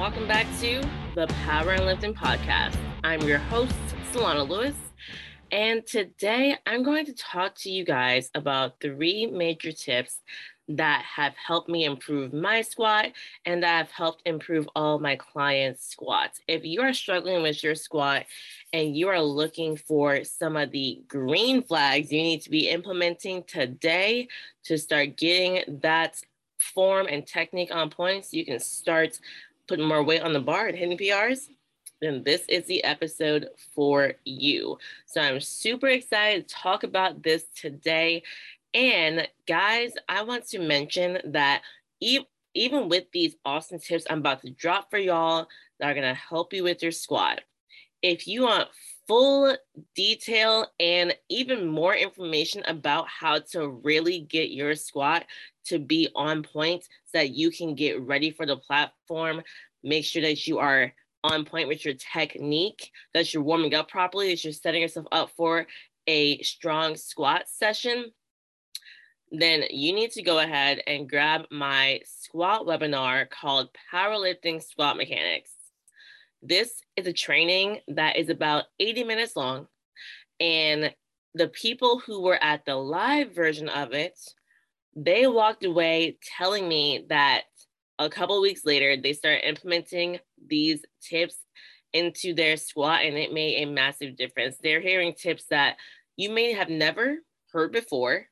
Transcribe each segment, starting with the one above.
welcome back to the Power and Lifting Podcast. I'm your host, Solana Lewis, and today I'm going to talk to you guys about three major tips that have helped me improve my squat and that have helped improve all my clients' squats. If you are struggling with your squat and you are looking for some of the green flags you need to be implementing today to start getting that form and technique on point so you can start putting more weight on the bar and hitting PRs, then this is the episode for you. So I'm super excited to talk about this today. And guys, I want to mention that e- even with these awesome tips I'm about to drop for y'all that are going to help you with your squat, if you want full detail and even more information about how to really get your squat to be on point so that you can get ready for the platform, make sure that you are on point with your technique, that you're warming up properly, that you're setting yourself up for a strong squat session, then you need to go ahead and grab my squat webinar called Powerlifting Squat Mechanics. This is a training that is about 80 minutes long. And the people who were at the live version of it, they walked away telling me that a couple weeks later, they started implementing these tips into their squat and it made a massive difference. They're hearing tips that you may have never heard before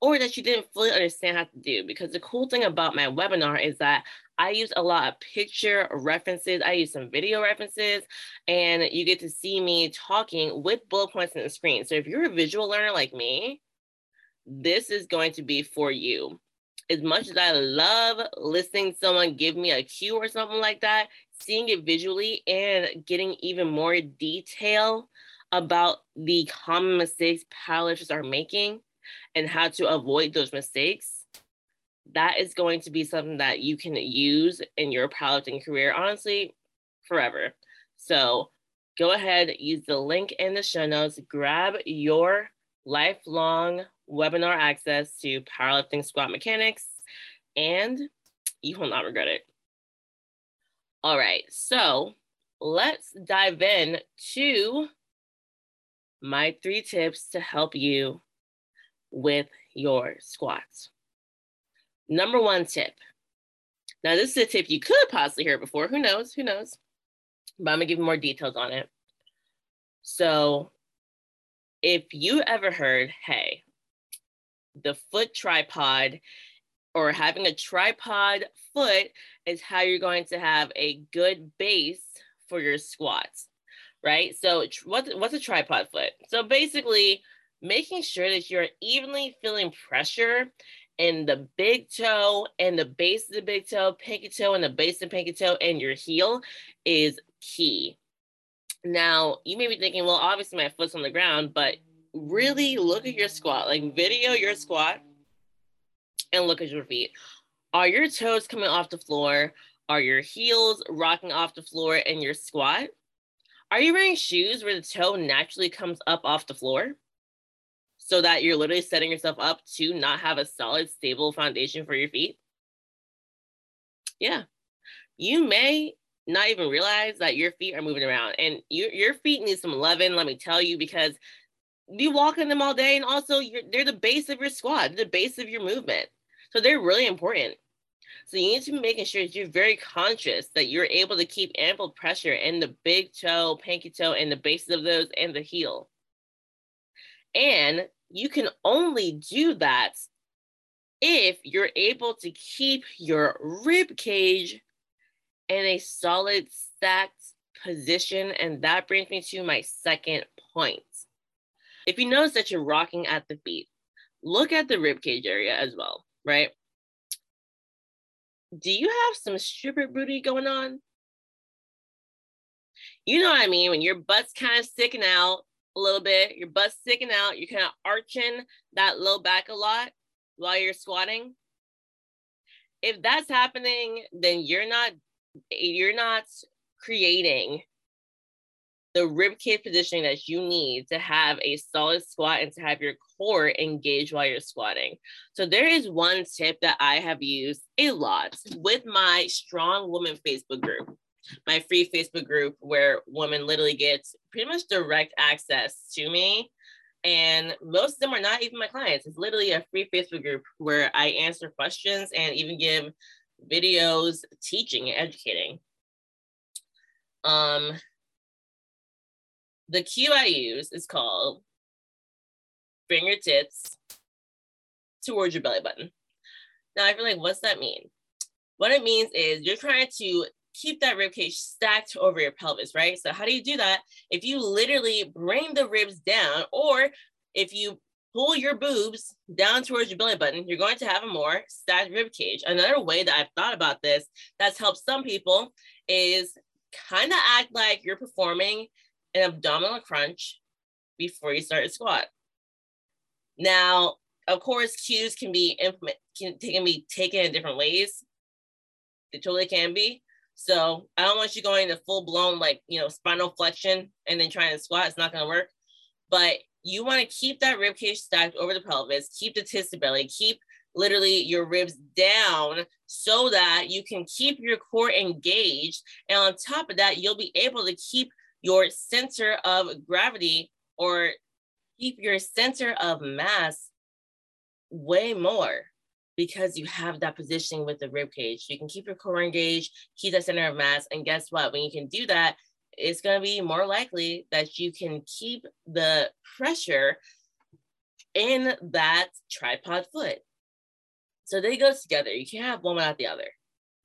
or that you didn't fully understand how to do. Because the cool thing about my webinar is that I use a lot of picture references, I use some video references, and you get to see me talking with bullet points in the screen. So if you're a visual learner like me, this is going to be for you as much as I love listening someone give me a cue or something like that, seeing it visually and getting even more detail about the common mistakes powerlifters are making and how to avoid those mistakes, that is going to be something that you can use in your powerlifting career, honestly, forever. So go ahead, use the link in the show notes, grab your lifelong webinar access to powerlifting squat mechanics, and you will not regret it. All right, so let's dive in to my three tips to help you with your squats. Number one tip. Now, this is a tip you could possibly hear before. Who knows? Who knows? But I'm gonna give you more details on it. So, if you ever heard, hey, the foot tripod or having a tripod foot is how you're going to have a good base for your squats, right? So what's, what's a tripod foot? So basically making sure that you're evenly feeling pressure in the big toe and the base of the big toe, pinky toe and the base of pinky toe and your heel is key. Now, you may be thinking, well, obviously my foot's on the ground, but really look at your squat, like video your squat and look at your feet. Are your toes coming off the floor? Are your heels rocking off the floor in your squat? Are you wearing shoes where the toe naturally comes up off the floor? So that you're literally setting yourself up to not have a solid, stable foundation for your feet? Yeah. You may not even realize that your feet are moving around and you, your feet need some loving, let me tell you, because you walk in them all day and also they're the base of your squat, the base of your movement. So they're really important. So you need to be making sure that you're very conscious that you're able to keep ample pressure in the big toe, pinky toe, and the bases of those and the heel. And you can only do that if you're able to keep your rib cage in a solid stacked position. And that brings me to my second point. If you notice that you're rocking at the feet, look at the ribcage area as well, right? Do you have some stripper booty going on? You know what I mean? When your butt's kind of sticking out a little bit, your butt's sticking out, you're kind of arching that low back a lot while you're squatting. If that's happening, then you're not you're not creating the rib cage positioning that you need to have a solid squat and to have your core engaged while you're squatting. So there is one tip that I have used a lot with my strong woman Facebook group. my free Facebook group where women literally get pretty much direct access to me. And most of them are not even my clients. It's literally a free Facebook group where I answer questions and even give videos teaching and educating. Um, the cue I use is called bring your tits towards your belly button. Now, I feel like, what's that mean? What it means is you're trying to keep that rib cage stacked over your pelvis, right? So, how do you do that? If you literally bring the ribs down, or if you pull your boobs down towards your belly button, you're going to have a more stacked rib cage. Another way that I've thought about this that's helped some people is kind of act like you're performing an abdominal crunch before you start a squat. Now, of course, cues can be implement can, can be taken in different ways. They totally can be. So I don't want you going to full blown like you know spinal flexion and then trying to squat. It's not going to work. But you want to keep that rib cage stacked over the pelvis. Keep the tits to belly. Keep literally your ribs down so that you can keep your core engaged. And on top of that, you'll be able to keep your center of gravity or keep your center of mass way more because you have that positioning with the rib cage. You can keep your core engaged, keep that center of mass, and guess what? When you can do that, it's going to be more likely that you can keep the pressure in that tripod foot. So they go together. You can't have one without the other.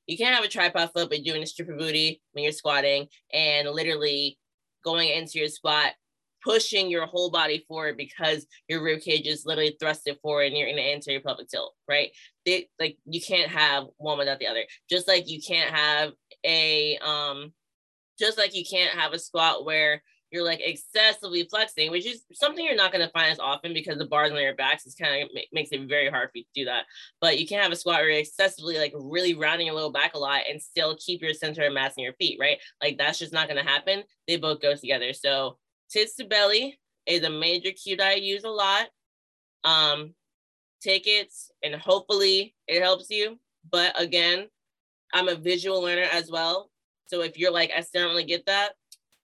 You can't have a tripod foot but doing a stripper booty when you're squatting and literally going into your squat pushing your whole body forward because your rib cage is literally thrusted forward and you're in an anterior pelvic tilt, right? They, like you can't have one without the other. Just like you can't have a um, just like you can't have a squat where you're like excessively flexing, which is something you're not going to find as often because the bars on your backs is kind of makes it very hard for you to do that. But you can have a squat where you're excessively like really rounding your low back a lot and still keep your center of mass in your feet, right? Like that's just not going to happen. They both go together. So tits to belly is a major cue that I use a lot. Um, take it and hopefully it helps you. But again, I'm a visual learner as well. So if you're like, I still don't really get that,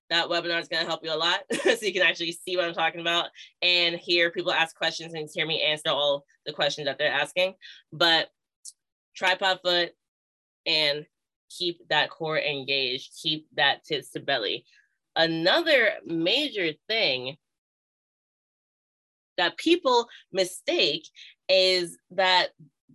that webinar is going to help you a lot so you can actually see what I'm talking about and hear people ask questions and hear me answer all the questions that they're asking. But tripod foot and keep that core engaged, keep that tits to belly. Another major thing that people mistake is that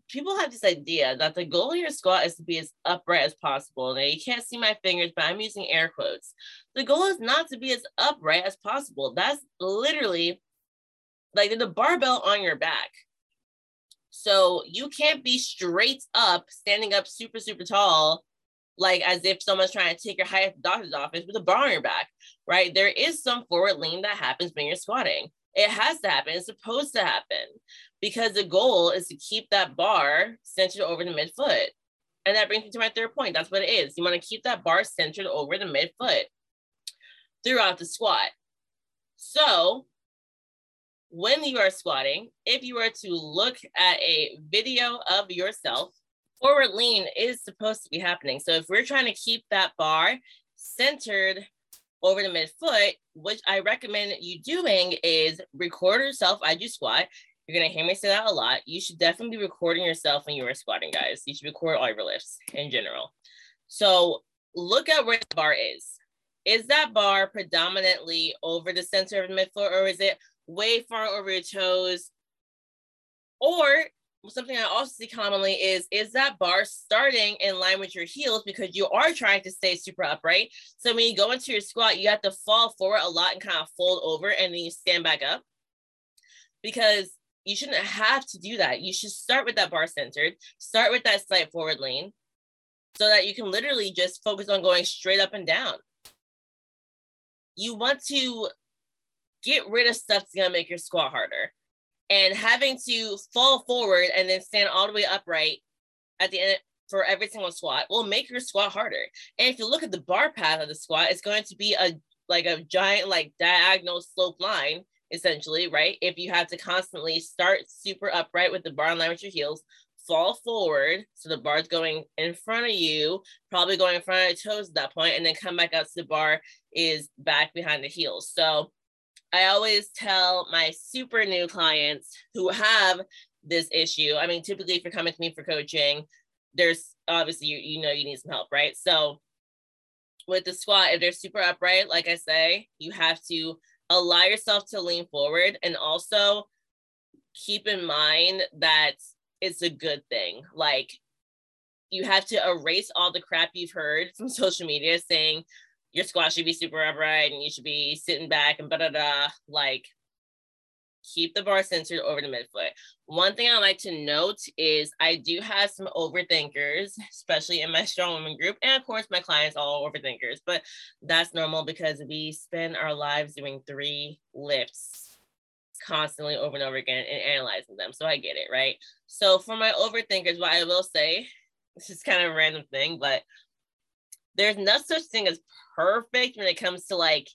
people have this idea that the goal of your squat is to be as upright as possible. Now, you can't see my fingers, but I'm using air quotes. The goal is not to be as upright as possible. That's literally like the barbell on your back. So you can't be straight up, standing up super, super tall, like as if someone's trying to take your height at the doctor's office with a bar on your back, right? There is some forward lean that happens when you're squatting. It has to happen. It's supposed to happen because the goal is to keep that bar centered over the midfoot. And that brings me to my third point. That's what it is. You want to keep that bar centered over the midfoot throughout the squat. So when you are squatting, if you were to look at a video of yourself, forward lean is supposed to be happening. So if we're trying to keep that bar centered over the midfoot, which I recommend you doing is record yourself as you squat. You're gonna hear me say that a lot. You should definitely be recording yourself when you are squatting, guys. You should record all your lifts in general. So look at where the bar is. Is that bar predominantly over the center of the midfoot, or is it way far over your toes? Or something I also see commonly is is that bar starting in line with your heels because you are trying to stay super upright. So when you go into your squat, you have to fall forward a lot and kind of fold over and then you stand back up because you shouldn't have to do that. You should start with that bar centered, start with that slight forward lean so that you can literally just focus on going straight up and down. You want to get rid of stuff that's gonna make your squat harder and having to fall forward and then stand all the way upright at the end for every single squat will make your squat harder. And if you look at the bar path of the squat, it's going to be a like a giant like diagonal slope line essentially, right? If you have to constantly start super upright with the bar in line with your heels, fall forward. So the bar's going in front of you, probably going in front of your toes at that point, and then come back out to the bar is back behind the heels. So I always tell my super new clients who have this issue. I mean, typically if you're coming to me for coaching, there's obviously you, you know you need some help, right? So with the squat, if they're super upright, like I say, you have to allow yourself to lean forward and also keep in mind that it's a good thing. Like you have to erase all the crap you've heard from social media saying your squat should be super upright and you should be sitting back and blah, blah, blah. Like keep the bar centered over the midfoot. One thing I like to note is I do have some overthinkers, especially in my strong women group. And of course, my clients all overthinkers, but that's normal because we spend our lives doing three lifts constantly over and over again and analyzing them. So I get it, right? So for my overthinkers, what I will say, this is kind of a random thing, but there's no such thing as perfect when it comes to like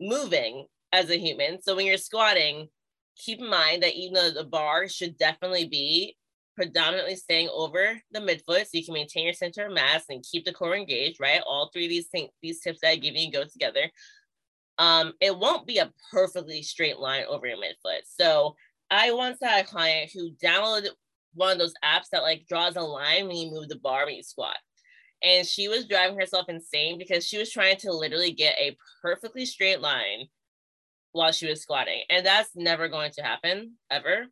moving as a human. So when you're squatting, keep in mind that even though the bar should definitely be predominantly staying over the midfoot so you can maintain your center of mass and keep the core engaged, right? All three of these things, these tips that I give you go together. Um, it won't be a perfectly straight line over your midfoot. So I once had a client who downloaded one of those apps that like draws a line when you move the bar when you squat. And she was driving herself insane because she was trying to literally get a perfectly straight line while she was squatting. And that's never going to happen ever.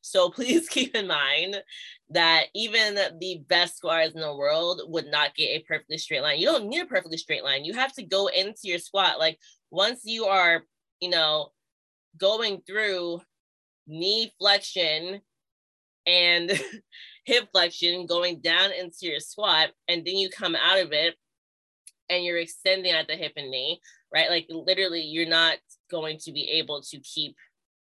So please keep in mind that even the best squatters in the world would not get a perfectly straight line. You don't need a perfectly straight line. You have to go into your squat. Like once you are, you know, going through knee flexion and hip flexion, going down into your squat, and then you come out of it and you're extending at the hip and knee, right? Like literally, you're not going to be able to keep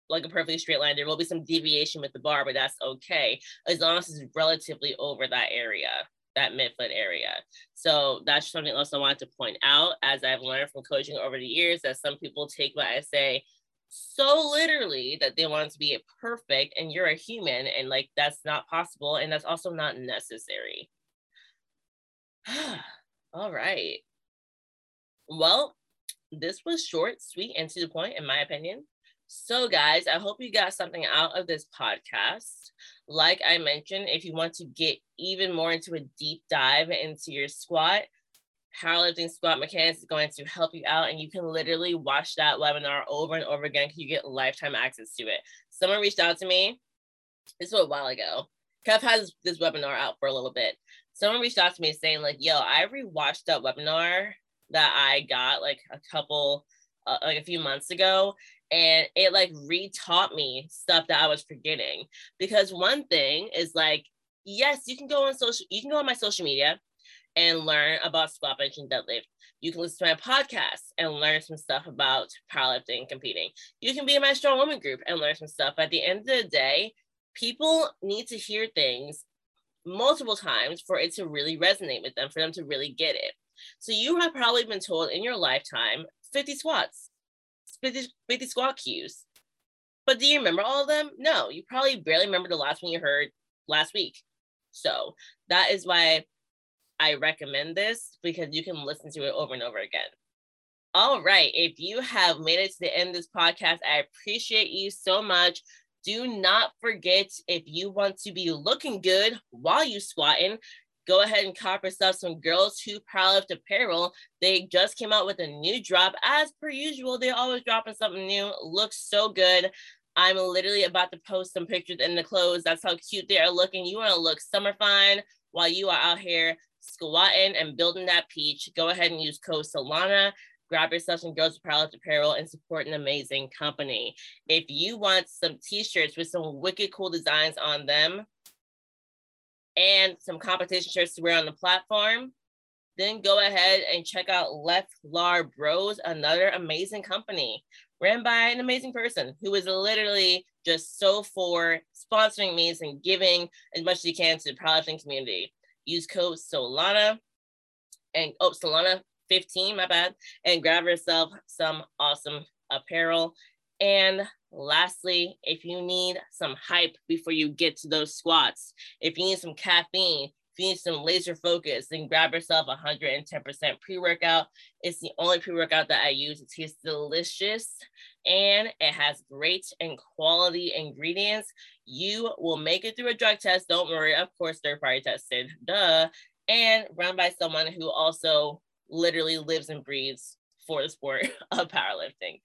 like a perfectly straight line. There will be some deviation with the bar, but that's okay as long as it's relatively over that area, that midfoot area. So that's something else I wanted to point out as I've learned from coaching over the years that some people take what I say so literally that they want to be perfect and you're a human and like that's not possible and that's also not necessary. All right. Well, this was short, sweet, and to the point, in my opinion. So, guys, I hope you got something out of this podcast. Like I mentioned, if you want to get even more into a deep dive into your squat, powerlifting squat mechanics is going to help you out. And you can literally watch that webinar over and over again because you get lifetime access to it. Someone reached out to me, this was a while ago. Kev has this webinar out for a little bit. Someone reached out to me saying, like, yo, I rewatched that webinar that I got like a couple, uh, like a few months ago. And it like re-taught me stuff that I was forgetting. Because one thing is like, yes, you can go on social, you can go on my social media and learn about squat bench and deadlift. You can listen to my podcast and learn some stuff about powerlifting and competing. You can be in my strong woman group and learn some stuff. At the end of the day, people need to hear things multiple times for it to really resonate with them, for them to really get it. So you have probably been told in your lifetime 50 squats, 50, 50 squat cues. But do you remember all of them? No, you probably barely remember the last one you heard last week. So that is why I recommend this because you can listen to it over and over again. All right. If you have made it to the end of this podcast, I appreciate you so much. Do not forget if you want to be looking good while you squatting, go ahead and cop yourself some Girls Who Powerlift apparel. They just came out with a new drop. As per usual, they're always dropping something new. Looks so good. I'm literally about to post some pictures in the clothes. That's how cute they are looking. You want to look summer fine while you are out here squatting and building that peach. Go ahead and use code Solana grab yourself some Girls Powerlift apparel and support an amazing company. If you want some t-shirts with some wicked cool designs on them and some competition shirts to wear on the platform, then go ahead and check out Left Lar Bros, another amazing company ran by an amazing person who is literally just so for sponsoring me and giving as much as he can to the powerlifting community. Use code Solana and oh Solana 15, my bad, and grab yourself some awesome apparel. And lastly, if you need some hype before you get to those squats, if you need some caffeine, if need some laser focus, then grab yourself 110% pre workout. It's the only pre workout that I use. It tastes delicious and it has great and quality ingredients. You will make it through a drug test. Don't worry. Of course, third party tested, duh, and run by someone who also literally lives and breathes for the sport of powerlifting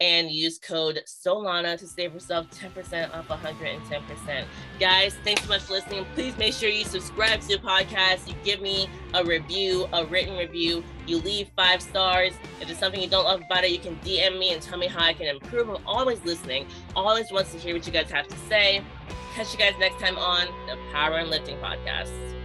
and use code Solana to save yourself 10% off 110%. Guys, thanks so much for listening. Please make sure you subscribe to the podcast. You give me a review, a written review. You leave five stars. If there's something you don't love about it, you can DM me and tell me how I can improve. I'm always listening. Always wants to hear what you guys have to say. Catch you guys next time on the Power and Lifting Podcast.